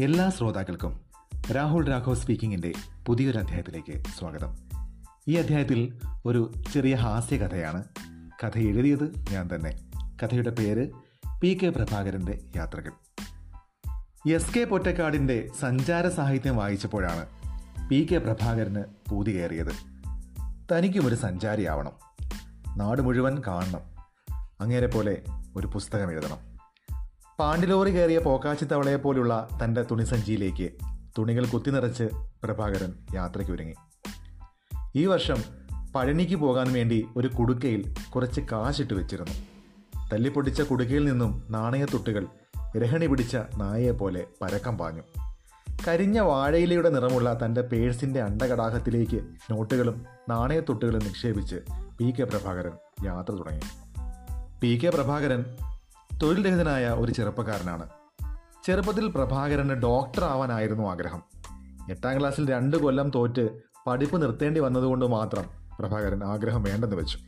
എല്ലാ ശ്രോതാക്കൾക്കും രാഹുൽ രാഘവ് സ്പീക്കിങ്ങിന്റെ പുതിയൊരു അധ്യായത്തിലേക്ക് സ്വാഗതം. ഈ അധ്യായത്തിൽ ഒരു ചെറിയ ഹാസ്യകഥയാണ് കഥ എഴുതിയത് ഞാൻ തന്നെ. കഥയുടെ പേര് പി കെ പ്രഭാകരന്റെ യാത്രകൾ. എസ് കെ പൊറ്റക്കാടിന്റെ സഞ്ചാര സാഹിത്യം വായിച്ചപ്പോഴാണ് പി കെ പ്രഭാകരന് പൂതി കയറിയത്. തനിക്കും ഒരു സഞ്ചാരിയാവണം. നാട് മുഴുവൻ കാണണം. അങ്ങേരെ പോലെ ഒരു പുസ്തകം എഴുതണം. പാണ്ടിലോറി കയറിയ പോക്കാച്ചി തവളയെ പോലുള്ള തന്റെ തുണിസഞ്ചിയിലേക്ക് തുണികൾ കുത്തി നിറച്ച് പ്രഭാകരൻ യാത്രയ്ക്ക് ഒരുങ്ങി. ഈ വർഷം പഴനിക്ക് പോകാൻ വേണ്ടി ഒരു കുടുക്കയിൽ കുറച്ച് കാശിട്ട് വെച്ചിരുന്നു. തല്ലിപ്പൊടിച്ച കുടുക്കയിൽ നിന്നും നാണയത്തുട്ടുകൾ രഹണി പിടിച്ച നായയെപ്പോലെ പോലെ പരക്കം പാഞ്ഞു. കരിഞ്ഞ വാഴയിലയുടെ നിറമുള്ള തന്റെ പേഴ്സിന്റെ അണ്ടകടാഹത്തിലേക്ക് നോട്ടുകളും നാണയത്തുട്ടുകളും നിക്ഷേപിച്ച് പി കെ പ്രഭാകരൻ യാത്ര തുടങ്ങി. പി കെ പ്രഭാകരൻ തൊഴിൽ രഹിതനായ ഒരു ചെറുപ്പക്കാരനാണ്. ചെറുപ്പത്തിൽ പ്രഭാകരന് ഡോക്ടർ ആവാനായിരുന്നു ആഗ്രഹം. എട്ടാം ക്ലാസ്സിൽ രണ്ട് കൊല്ലം തോറ്റ് പഠിപ്പ് നിർത്തേണ്ടി വന്നതുകൊണ്ട് മാത്രം പ്രഭാകരൻ ആഗ്രഹം വേണ്ടെന്ന് വെച്ചു.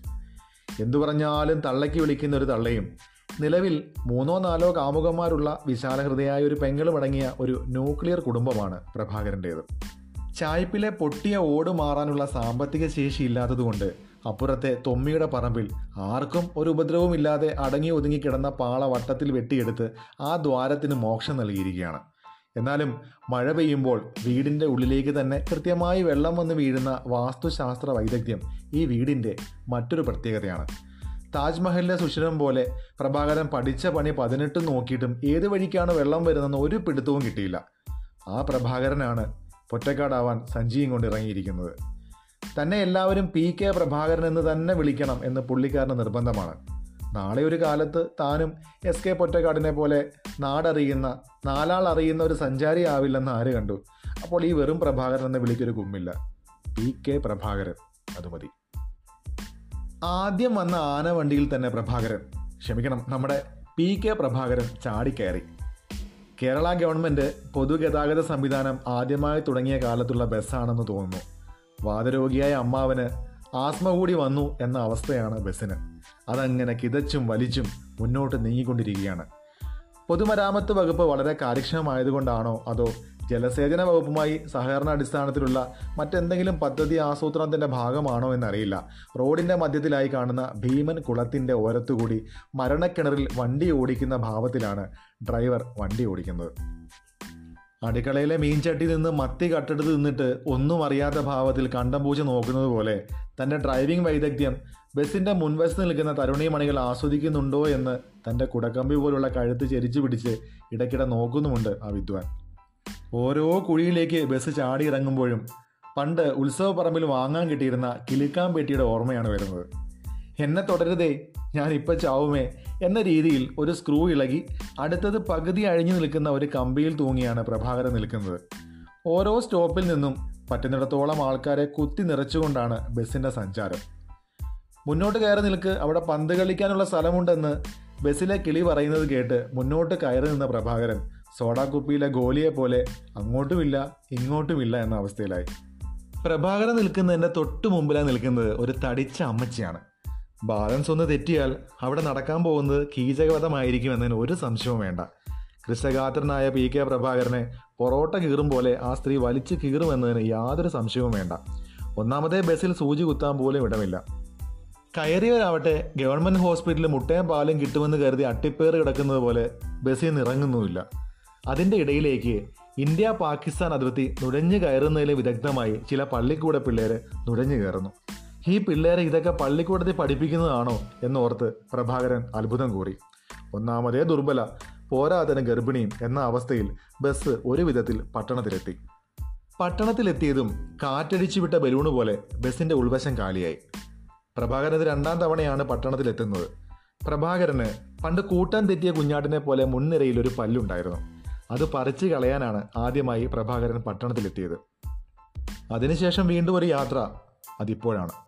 എന്തു പറഞ്ഞാലും തള്ളയ്ക്ക് വിളിക്കുന്ന ഒരു തള്ളയും നിലവിൽ മൂന്നോ നാലോ കാമുകന്മാരുള്ള വിശാലഹൃദയായ ഒരു പെങ്ങളും അടങ്ങിയ ഒരു ന്യൂക്ലിയർ കുടുംബമാണ് പ്രഭാകരന്റേത് ചായ്പിലെ പൊട്ടിയ ഓട് മാറാനുള്ള സാമ്പത്തിക ശേഷി ഇല്ലാത്തതുകൊണ്ട് അപ്പുറത്തെ തൊമ്മിയുടെ പറമ്പിൽ ആർക്കും ഒരു ഉപദ്രവവും ഇല്ലാതെ അടങ്ങി ഒതുങ്ങി കിടന്ന പാള വട്ടത്തിൽ വെട്ടിയെടുത്ത് ആ ദ്വാരത്തിന് മോക്ഷം നൽകിയിരിക്കുകയാണ്. എന്നാലും മഴ പെയ്യുമ്പോൾ വീടിന്റെ ഉള്ളിലേക്ക് തന്നെ കൃത്യമായി വെള്ളം വന്ന് വീഴുന്ന വാസ്തുശാസ്ത്ര വൈദഗ്ധ്യം ഈ വീടിന്റെ മറ്റൊരു പ്രത്യേകതയാണ്. താജ്മഹലിലെ സുഷിരം പോലെ പ്രഭാകരൻ പഠിച്ച പണി പതിനെട്ടും നോക്കിയിട്ടും ഏത് വഴിക്കാണ് വെള്ളം വരുന്നതെന്ന് ഒരു പിടുത്തവും കിട്ടിയില്ല. ആ പ്രഭാകരനാണ് പൊറ്റക്കാടാവാൻ സഞ്ജിയും കൊണ്ട് ഇറങ്ങിയിരിക്കുന്നത്. തന്നെ എല്ലാവരും പി കെ പ്രഭാകരൻ എന്ന് തന്നെ വിളിക്കണം എന്ന് പുള്ളിക്കാരന് നിർബന്ധമാണ്. നാളെ ഒരു കാലത്ത് താനും എസ് കെ പൊറ്റക്കാടിനെ പോലെ നാടറിയുന്ന നാലാൾ അറിയുന്ന ഒരു സഞ്ചാരി ആവില്ലെന്ന് ആര് കണ്ടു? അപ്പോൾ ഈ വെറും പ്രഭാകരൻ എന്ന് വിളിക്കൊരു കുമ്മില്ല പി കെ പ്രഭാകരൻ. അത് മതി. ആദ്യം വന്ന ആന വണ്ടിയിൽ തന്നെ പ്രഭാകരൻ. ക്ഷമിക്കണം നമ്മുടെ പി കെ പ്രഭാകരൻ ചാടിക്കയറി കേരള ഗവൺമെന്റ് പൊതുഗതാഗത സംവിധാനം ആദ്യമായി തുടങ്ങിയ കാലത്തുള്ള ബസ്സാണെന്ന് തോന്നുന്നു. വാതരോഗിയായ അമ്മാവന് ആസ്മ കൂടി വന്നു എന്ന അവസ്ഥയാണ് ബസ്സിന്. അതങ്ങനെ കിതച്ചും വലിച്ചും മുന്നോട്ട് നീങ്ങിക്കൊണ്ടിരിക്കുകയാണ്. പൊതുമരാമത്ത് വകുപ്പ് വളരെ കാര്യക്ഷമമായതുകൊണ്ടാണോ അതോ ജലസേചന വകുപ്പുമായി സഹകരണ അടിസ്ഥാനത്തിലുള്ള മറ്റെന്തെങ്കിലും പദ്ധതി ആസൂത്രണത്തിന്റെ ഭാഗമാണോ എന്നറിയില്ല. റോഡിന്റെ മധ്യത്തിലായി കാണുന്ന ഭീമൻ കുളത്തിന്റെ ഓരത്തുകൂടി മരണക്കിണറിൽ വണ്ടി ഓടിക്കുന്ന ഭാവത്തിലാണ് ഡ്രൈവർ വണ്ടി ഓടിക്കുന്നത്. അടുക്കളയിലെ മീൻചട്ടി നിന്ന് മത്തി കട്ടെടുത്ത് നിന്നിട്ട് ഒന്നും അറിയാത്ത ഭാവത്തിൽ കണ്ടം പൂച്ച നോക്കുന്നത് പോലെ തന്റെ ഡ്രൈവിംഗ് വൈദഗ്ധ്യം ബസ്സിന്റെ മുൻവശത്ത് നിൽക്കുന്ന തരുണീമണികൾ ആസ്വദിക്കുന്നുണ്ടോ എന്ന് തന്റെ കുടക്കമ്പി പോലുള്ള കഴുത്ത് ചെരിച്ചു പിടിച്ച് ഇടയ്ക്കിടെ നോക്കുന്നുമുണ്ട് ആ വിദ്വാൻ. ഓരോ കുഴിയിലേക്ക് ബസ് ചാടി ഇറങ്ങുമ്പോഴും പണ്ട് ഉത്സവപ്പറമ്പിൽ വാങ്ങാൻ കിട്ടിയിരുന്ന കിലുക്കാൻ പെട്ടിയുടെ ഓർമ്മയാണ് വരുന്നത്. എന്നെ തുടരുതേ ഇപ്പം ചാവുമേ എന്ന രീതിയിൽ ഒരു സ്ക്രൂ ഇളകി അടുത്തത് പകുതി അഴിഞ്ഞു നിൽക്കുന്ന ഒരു കമ്പിയിൽ തൂങ്ങിയാണ് പ്രഭാകരൻ നിൽക്കുന്നത്. ഓരോ സ്റ്റോപ്പിൽ നിന്നും പറ്റുന്നിടത്തോളം ആൾക്കാരെ കുത്തി നിറച്ചുകൊണ്ടാണ് ബസ്സിന്റെ സഞ്ചാരം. മുന്നോട്ട് കയറി നിൽക്ക് അവിടെ പന്ത് കളിക്കാനുള്ള സ്ഥലമുണ്ടെന്ന് ബസ്സിലെ കിളി പറയുന്നത് കേട്ട് മുന്നോട്ട് കയറി നിന്ന പ്രഭാകരൻ സോഡാക്കുപ്പിയിലെ ഗോലിയെ പോലെ അങ്ങോട്ടുമില്ല ഇങ്ങോട്ടുമില്ല എന്ന അവസ്ഥയിലായി. പ്രഭാകരൻ നിൽക്കുന്നതിന്റെ തൊട്ട് മുമ്പിലായി നിൽക്കുന്നത് ഒരു തടിച്ച അമ്മച്ചിയാണ്. ബാലൻസ് ഒന്ന് തെറ്റിയാൽ അവിടെ നടക്കാൻ പോകുന്നത് കീചകവധമായിരിക്കും എന്നതിന് ഒരു സംശയവും വേണ്ട. കൃഷകാത്രനായ പി കെ പ്രഭാകരനെ പൊറോട്ട കീറും പോലെ ആ സ്ത്രീ വലിച്ചു കീറുമെന്നതിന് യാതൊരു സംശയവും വേണ്ട. ഒന്നാമതേ ബസ്സിൽ സൂചി കുത്താൻ പോലും ഇടമില്ല. കയറിയവരാവട്ടെ ഗവൺമെന്റ് ഹോസ്പിറ്റലിൽ മുട്ടയും പാലും കിട്ടുമെന്ന് കരുതി അട്ടിപ്പേറ് കിടക്കുന്നത് പോലെ ബസ്സിൽ നിന്ന് ഇറങ്ങുന്നുമില്ല അതിന്റെ ഇടയിലേക്ക് ഇന്ത്യ പാകിസ്ഥാൻ അതിർത്തി നുഴഞ്ഞു കയറുന്നതിലെ വിദഗ്ധമായി ചില പള്ളിക്കൂട പിള്ളേർ നുഴഞ്ഞു കയറുന്നു. ഈ പിള്ളേരെ ഇതൊക്കെ പള്ളിക്കൂടത്തിൽ പഠിപ്പിക്കുന്നതാണോ എന്നോർത്ത് പ്രഭാകരൻ അത്ഭുതം കൂറി. ഒന്നാമതേ ദുർബല പോരാതന ഗർഭിണിയും എന്ന അവസ്ഥയിൽ ബസ് ഒരു വിധത്തിൽ പട്ടണത്തിലെത്തി. പട്ടണത്തിലെത്തിയതും കാറ്റടിച്ചു വിട്ട ബലൂണ് പോലെ ബസ്സിന്റെ ഉൾവശം കാലിയായി. പ്രഭാകരന് രണ്ടാം തവണയാണ് പട്ടണത്തിലെത്തുന്നത്. പ്രഭാകരന് പണ്ട് കൂട്ടാൻ തെറ്റിയ കുഞ്ഞാട്ടിനെ പോലെ മുൻനിരയിൽ ഒരു പല്ലുണ്ടായിരുന്നു. അത് പറിച്ചു കളയാനാണ് ആദ്യമായി പ്രഭാകരൻ പട്ടണത്തിലെത്തിയത്. അതിനുശേഷം വീണ്ടും ഒരു യാത്ര അതിപ്പോഴാണ്.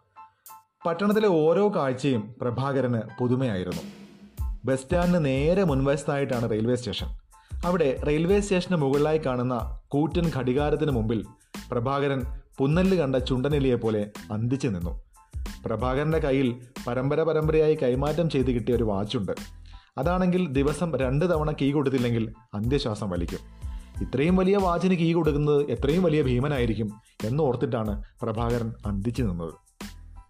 പട്ടണത്തിലെ ഓരോ കാഴ്ചയും പ്രഭാകരന് പുതുമയായിരുന്നു. ബസ് സ്റ്റാൻഡിന് നേരെ മുൻവശത്തായിട്ടാണ് റെയിൽവേ സ്റ്റേഷൻ. അവിടെ റെയിൽവേ സ്റ്റേഷന് മുകളിലായി കാണുന്ന കൂറ്റൻ ഘടികാരത്തിന് മുമ്പിൽ പ്രഭാകരൻ പുന്നല്ല് കണ്ട ചുണ്ടനെലിയെ പോലെ അന്തിച്ചു നിന്നു. പ്രഭാകരന്റെ കയ്യിൽ പരമ്പര പരമ്പരയായി കൈമാറ്റം ചെയ്ത് കിട്ടിയ ഒരു വാച്ചുണ്ട്. അതാണെങ്കിൽ ദിവസം രണ്ട് തവണ കീ കൊടുത്തില്ലെങ്കിൽ അന്ത്യശ്വാസം വലിക്കും. ഇത്രയും വലിയ വാച്ചിന് കീ കൊടുക്കുന്നത് എത്രയും വലിയ ഭീമനായിരിക്കും എന്നോർത്തിട്ടാണ് പ്രഭാകരൻ അന്തിച്ചു നിന്നത്.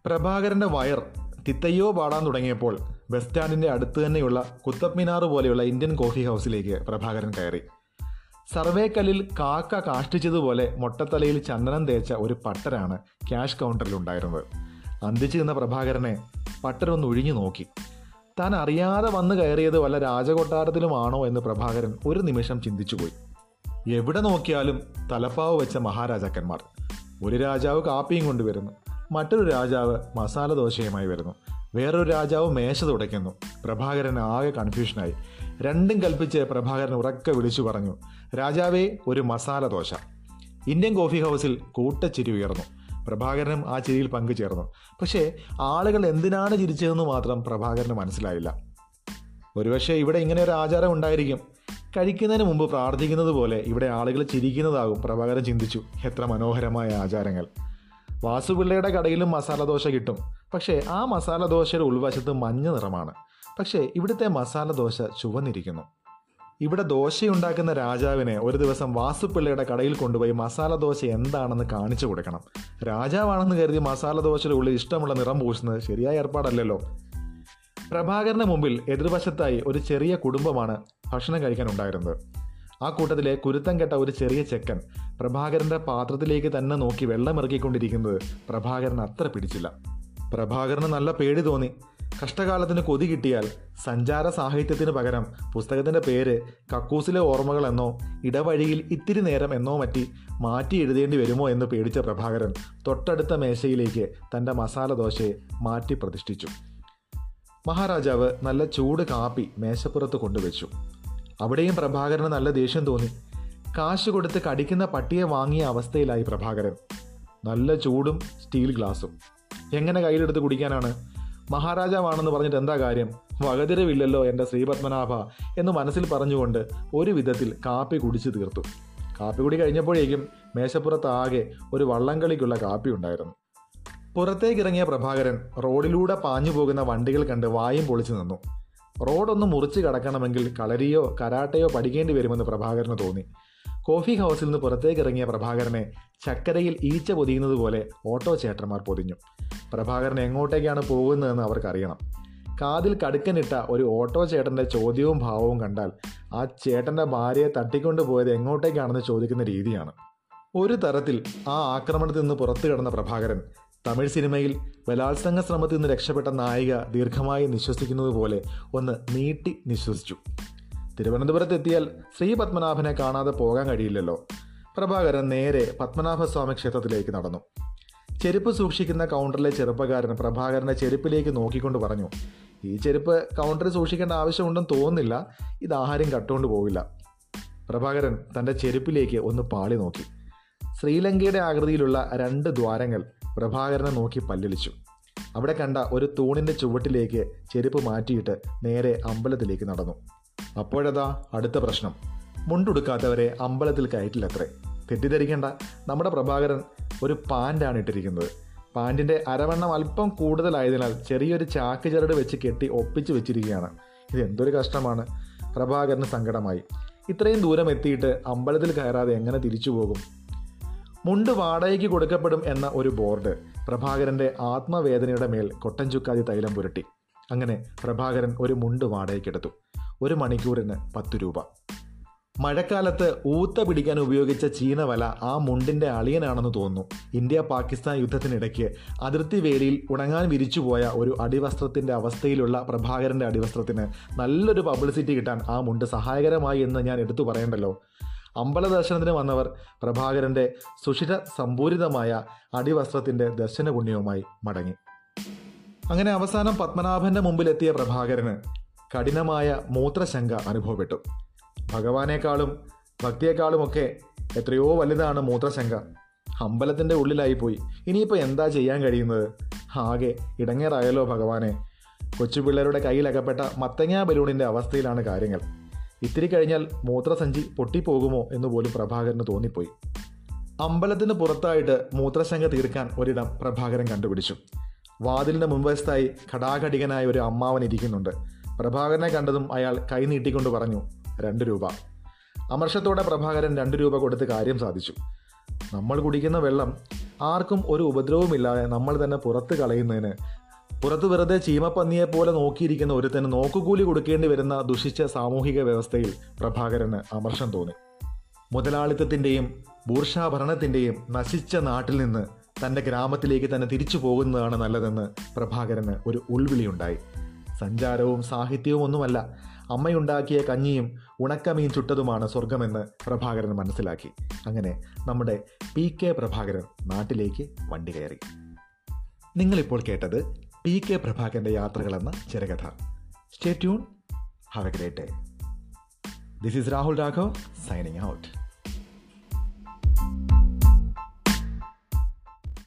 പ്രഭാകരന്റെ വയർ തിത്തയ്യോ പാടാൻ തുടങ്ങിയപ്പോൾ ബസ് സ്റ്റാൻഡിന്റെ അടുത്ത് തന്നെയുള്ള കുത്തബ് മിനാർ പോലെയുള്ള ഇന്ത്യൻ കോഫി ഹൗസിലേക്ക് പ്രഭാകരൻ കയറി. സർവേക്കല്ലിൽ കാക്ക കാഷ്ടിച്ചതുപോലെ മൊട്ടത്തലയിൽ ചന്ദനം തേച്ച ഒരു പട്ടരാണ് ക്യാഷ് കൗണ്ടറിൽ ഉണ്ടായിരുന്നത്. അന്തിച്ചു നിന്ന പ്രഭാകരനെ പട്ടരൊന്ന് ഒഴിഞ്ഞു നോക്കി. താൻ അറിയാതെ വന്നു കയറിയത് വല്ല രാജകൊട്ടാരത്തിലുമാണോ എന്ന് പ്രഭാകരൻ ഒരു നിമിഷം ചിന്തിച്ചുപോയി. എവിടെ നോക്കിയാലും തലപ്പാവ് വെച്ച മഹാരാജാക്കന്മാർ. ഒരു രാജാവ് കാപ്പിയും കൊണ്ടുവരുന്നു. മറ്റൊരു രാജാവ് മസാല ദോശയുമായി വരുന്നു. വേറൊരു രാജാവ് മേശ തുടയ്ക്കുന്നു. പ്രഭാകരൻ ആകെ കൺഫ്യൂഷനായി രണ്ടും കൽപ്പിച്ച് പ്രഭാകരൻ ഉറക്കെ വിളിച്ചു പറഞ്ഞു രാജാവേ ഒരു മസാല ദോശ. ഇന്ത്യൻ കോഫി ഹൗസിൽ കൂട്ടച്ചിരി ഉയർന്നു. പ്രഭാകരനും ആ ചിരിയിൽ പങ്കുചേർന്നു. പക്ഷേ ആളുകൾ എന്തിനാണ് ചിരിച്ചതെന്ന് മാത്രം പ്രഭാകരന് മനസ്സിലായില്ല. ഒരുപക്ഷെ ഇവിടെ ഇങ്ങനെ ഒരു ആചാരം ഉണ്ടായിരിക്കും. കഴിക്കുന്നതിന് മുമ്പ് പ്രാർത്ഥിക്കുന്നത് പോലെ ഇവിടെ ആളുകൾ ചിരിക്കുന്നതാകും പ്രഭാകരൻ ചിന്തിച്ചു. എത്ര മനോഹരമായ ആചാരങ്ങൾ. വാസുപിള്ളയുടെ കടയിലും മസാല ദോശ കിട്ടും. പക്ഷേ ആ മസാല ദോശയുടെ ഉൾവശത്ത് മഞ്ഞ നിറമാണ്. പക്ഷേ ഇവിടുത്തെ മസാല ദോശ ചുവന്നിരിക്കുന്നു. ഇവിടെ ദോശയുണ്ടാക്കുന്ന രാജാവിനെ ഒരു ദിവസം വാസുപിള്ളയുടെ കടയിൽ കൊണ്ടുപോയി മസാല ദോശ എന്താണെന്ന് കാണിച്ചു കൊടുക്കണം. രാജാവാണെന്ന് കരുതി മസാല ദോശയുടെ ഉള്ളിൽ ഇഷ്ടമുള്ള നിറം പൂശുന്നത് ശരിയായ ഏർപ്പാടല്ലല്ലോ. പ്രഭാകരന് മുമ്പിൽ എതിർവശത്തായി ഒരു ചെറിയ കുടുംബമാണ് ഭക്ഷണം കഴിക്കാൻ ഉണ്ടായിരുന്നത് ആ കൂട്ടത്തിലെ കുരുത്തം കെട്ട ഒരു ചെറിയ ചെക്കൻ പ്രഭാകരന്റെ പാത്രത്തിലേക്ക് തന്നെ നോക്കി വെള്ളമിറക്കിക്കൊണ്ടിരിക്കുന്നത് പ്രഭാകരൻ അത്ര പിടിച്ചില്ല. പ്രഭാകരന് നല്ല പേടി തോന്നി. കഷ്ടകാലത്തിന് കൊതി കിട്ടിയാൽ സഞ്ചാര സാഹിത്യത്തിന് പകരം പുസ്തകത്തിന്റെ പേര് കക്കൂസിലെ ഓർമ്മകൾ എന്നോ ഇടവഴിയിൽ ഇത്തിരി നേരം എന്നോ മറ്റി മാറ്റി എഴുതേണ്ടി വരുമോ എന്ന് പേടിച്ച പ്രഭാകരൻ തൊട്ടടുത്ത മേശയിലേക്ക് തന്റെ മസാല ദോശയെ മാറ്റി പ്രതിഷ്ഠിച്ചു. മഹാരാജാവ് നല്ല ചൂട് കാപ്പി മേശപ്പുറത്ത് കൊണ്ടുവച്ചു. അവിടെയും പ്രഭാകരന് നല്ല ദേഷ്യം തോന്നി. കാശ് കൊടുത്ത് കടിക്കുന്ന പട്ടിയെ വാങ്ങിയ അവസ്ഥയിലായി പ്രഭാകരൻ. നല്ല ചൂടും സ്റ്റീൽ ഗ്ലാസും. എങ്ങനെ കയ്യിലെടുത്ത് കുടിക്കാനാണ്? മഹാരാജാവാണെന്ന് പറഞ്ഞിട്ട് എന്താ കാര്യം? വകതിരവില്ലല്ലോ എന്റെ ശ്രീപത്മനാഭ എന്ന് മനസ്സിൽ പറഞ്ഞുകൊണ്ട് ഒരു വിധത്തിൽ കാപ്പി കുടിച്ചു തീർത്തു. കാപ്പി കുടി കഴിഞ്ഞപ്പോഴേക്കും മേശപ്പുറത്താകെ ഒരു വള്ളംകളിക്കുള്ള കാപ്പി ഉണ്ടായിരുന്നു. പുറത്തേക്കിറങ്ങിയ പ്രഭാകരൻ റോഡിലൂടെ പാഞ്ഞു പോകുന്ന വണ്ടികൾ കണ്ട് വായും പൊളിച്ചു നിന്നു. റോഡൊന്ന് മുറിച്ച് കടക്കണമെങ്കിൽ കളരിയോ കരാട്ടയോ പഠിക്കേണ്ടി വരുമെന്ന് പ്രഭാകരന് തോന്നി. കോഫി ഹൗസിൽ നിന്ന് പുറത്തേക്ക് ഇറങ്ങിയ പ്രഭാകരനെ ചക്കരയിൽ ഈച്ച പൊതിയുന്നത് പോലെ ഓട്ടോ ചേട്ടന്മാർ പൊതിഞ്ഞു. പ്രഭാകരൻ എങ്ങോട്ടേക്കാണ് പോകുന്നതെന്ന് അവർക്കറിയണം. കാതിൽ കടുക്കനിട്ട ഒരു ഓട്ടോ ചേട്ടന്റെ ചോദ്യവും ഭാവവും കണ്ടാൽ ആ ചേട്ടന്റെ ഭാര്യയെ തട്ടിക്കൊണ്ടു പോയത് എങ്ങോട്ടേക്കാണെന്ന് ചോദിക്കുന്ന രീതിയാണ്. ഒരു തരത്തിൽ ആ ആക്രമണത്തിൽ നിന്ന് പുറത്തു കിടന്ന പ്രഭാകരൻ തമിഴ് സിനിമയിൽ ബലാത്സംഗ ശ്രമത്തിൽ നിന്ന് രക്ഷപ്പെട്ട നായിക ദീർഘമായി നിശ്വസിക്കുന്നത് പോലെ ഒന്ന് നീട്ടി നിശ്വസിച്ചു. തിരുവനന്തപുരത്ത് എത്തിയാൽ ശ്രീ പത്മനാഭനെ കാണാതെ പോകാൻ കഴിയില്ലല്ലോ. പ്രഭാകരൻ നേരെ പത്മനാഭസ്വാമി ക്ഷേത്രത്തിലേക്ക് നടന്നു. ചെരുപ്പ് സൂക്ഷിക്കുന്ന കൗണ്ടറിലെ ചെറുപ്പക്കാരൻ പ്രഭാകരനെ ചെരുപ്പിലേക്ക് നോക്കിക്കൊണ്ട് പറഞ്ഞു ഈ ചെരുപ്പ് കൗണ്ടറിൽ സൂക്ഷിക്കേണ്ട ആവശ്യമുണ്ടെന്ന് തോന്നുന്നില്ല. ഇത് ആഹാരം കട്ടുകൊണ്ട് പോവില്ല. പ്രഭാകരൻ തന്റെ ചെരുപ്പിലേക്ക് ഒന്ന് പാളി നോക്കി. ശ്രീലങ്കയുടെ ആകൃതിയിലുള്ള രണ്ട് ദ്വാരങ്ങൾ പ്രഭാകരനെ നോക്കി പല്ലളിച്ചു. അവിടെ കണ്ട ഒരു തൂണിന്റെ ചുവട്ടിലേക്ക് ചെരുപ്പ് മാറ്റിയിട്ട് നേരെ അമ്പലത്തിലേക്ക് നടന്നു. അപ്പോഴതാ അടുത്ത പ്രശ്നം. മുണ്ടുടുക്കാത്തവരെ അമ്പലത്തിൽ കയറ്റില്ലത്രേ. തെറ്റിദ്ധരിക്കേണ്ട. നമ്മുടെ പ്രഭാകരൻ ഒരു പാന്റാണ് ഇട്ടിരിക്കുന്നത്. പാന്റിന്റെ അരവണ്ണം അല്പം കൂടുതലായതിനാൽ ചെറിയൊരു ചാക്ക് ചരട് വെച്ച് കെട്ടി ഒപ്പിച്ച് വെച്ചിരിക്കുകയാണ്. ഇത് എന്തൊരു കഷ്ടമാണ്. പ്രഭാകരന് സങ്കടമായി. ഇത്രയും ദൂരം എത്തിയിട്ട് അമ്പലത്തിൽ കയറാതെ എങ്ങനെ തിരിച്ചു പോകും? മുണ്ട് വാടകയ്ക്ക് കൊടുക്കപ്പെടും എന്ന ഒരു ബോർഡ് പ്രഭാകരന്റെ ആത്മവേദനയുടെ മേൽ കൊട്ടഞ്ചുക്കാതി തൈലം പുരട്ടി. അങ്ങനെ പ്രഭാകരൻ ഒരു മുണ്ട് വാടകയ്ക്കെടുത്തു. ഒരു മണിക്കൂറിന് പത്ത് രൂപ. മഴക്കാലത്ത് ഊത്ത പിടിക്കാൻ ഉപയോഗിച്ച ചീനവല ആ മുണ്ടിന്റെ അളിയനാണെന്ന് തോന്നുന്നു. ഇന്ത്യ പാകിസ്ഥാൻ യുദ്ധത്തിനിടയ്ക്ക് അതിർത്തി വേലിയിൽ ഉണങ്ങാൻ വിരിച്ചുപോയ ഒരു അടിവസ്ത്രത്തിന്റെ അവസ്ഥയിലുള്ള പ്രഭാകരന്റെ അടിവസ്ത്രത്തിന് നല്ലൊരു പബ്ലിസിറ്റി കിട്ടാൻ ആ മുണ്ട് സഹായകരമായി എന്ന് ഞാൻ എടുത്തു പറയണ്ടല്ലോ. അമ്പല ദർശനത്തിന് വന്നവർ പ്രഭാകരന്റെ സുഷിര സമ്പൂരിതമായ അടിവസ്ത്രത്തിന്റെ ദർശന പുണ്യവുമായി മടങ്ങി. അങ്ങനെ അവസാനം പത്മനാഭന്റെ മുമ്പിലെത്തിയ പ്രഭാകരന് കഠിനമായ മൂത്രശങ്ക അനുഭവപ്പെട്ടു. ഭഗവാനേക്കാളും ഭക്തിയേക്കാളുമൊക്കെ എത്രയോ വലുതാണ് മൂത്രശങ്ക. അമ്പലത്തിന്റെ ഉള്ളിലായി പോയി ഇനിയിപ്പോൾ എന്താ ചെയ്യാൻ കഴിയുന്നത്? ആകെ ഇടങ്ങേറായല്ലോ ഭഗവാനെ. കൊച്ചുപിള്ളേരുടെ കയ്യിലകപ്പെട്ട മത്തങ്ങാ ബലൂണിന്റെ അവസ്ഥയിലാണ് കാര്യങ്ങൾ. ഇത്തിരി കഴിഞ്ഞാൽ മൂത്രസഞ്ചി പൊട്ടിപ്പോകുമോ എന്ന് പോലും പ്രഭാകരന് തോന്നിപ്പോയി. അമ്പലത്തിന് പുറത്തായിട്ട് മൂത്രശങ്ക തീർക്കാൻ ഒരിടം പ്രഭാകരൻ കണ്ടുപിടിച്ചു. വാതിലിന് മുൻവശത്തായി ഘടാഘടികനായ ഒരു അമ്മാവൻ ഇരിക്കുന്നുണ്ട്. പ്രഭാകരനെ കണ്ടതും അയാൾ കൈ നീട്ടിക്കൊണ്ട് പറഞ്ഞു രണ്ട് രൂപ. അമർഷത്തോടെ പ്രഭാകരൻ രണ്ട് രൂപ കൊടുത്ത് കാര്യം സാധിച്ചു. നമ്മൾ കുടിക്കുന്ന വെള്ളം ആർക്കും ഒരു ഉപദ്രവമില്ലാതെ നമ്മൾ തന്നെ പുറത്ത് കളയുന്നതിന് പുറത്ത് വെറുതെ ചീമപ്പന്നിയെ പോലെ നോക്കിയിരിക്കുന്ന ഒരുത്തന് നോക്കുകൂലി കൊടുക്കേണ്ടി വരുന്ന ദുഷിച്ച സാമൂഹിക വ്യവസ്ഥയിൽ പ്രഭാകരന് അമർഷം തോന്നി. മുതലാളിത്തത്തിന്റെയും ഭൂർഷാഭരണത്തിന്റെയും നശിച്ച നാട്ടിൽ നിന്ന് തന്റെ ഗ്രാമത്തിലേക്ക് തന്നെ തിരിച്ചു പോകുന്നതാണ് നല്ലതെന്ന് പ്രഭാകരന് ഒരു ഉൾവിളിയുണ്ടായി. സഞ്ചാരവും സാഹിത്യവും ഒന്നുമല്ല അമ്മയുണ്ടാക്കിയ കഞ്ഞിയും ഉണക്കമീൻ ചുട്ടതുമാണ് സ്വർഗമെന്ന് പ്രഭാകരൻ മനസ്സിലാക്കി. അങ്ങനെ നമ്മുടെ പി കെ പ്രഭാകരൻ നാട്ടിലേക്ക് വണ്ടി കയറി. നിങ്ങളിപ്പോൾ കേട്ടത് പി കെ പ്രഭാകരന്റെ യാത്രകളെന്ന ചെറുകഥ. Stay tune have a great day this is Rahul Raghav signing out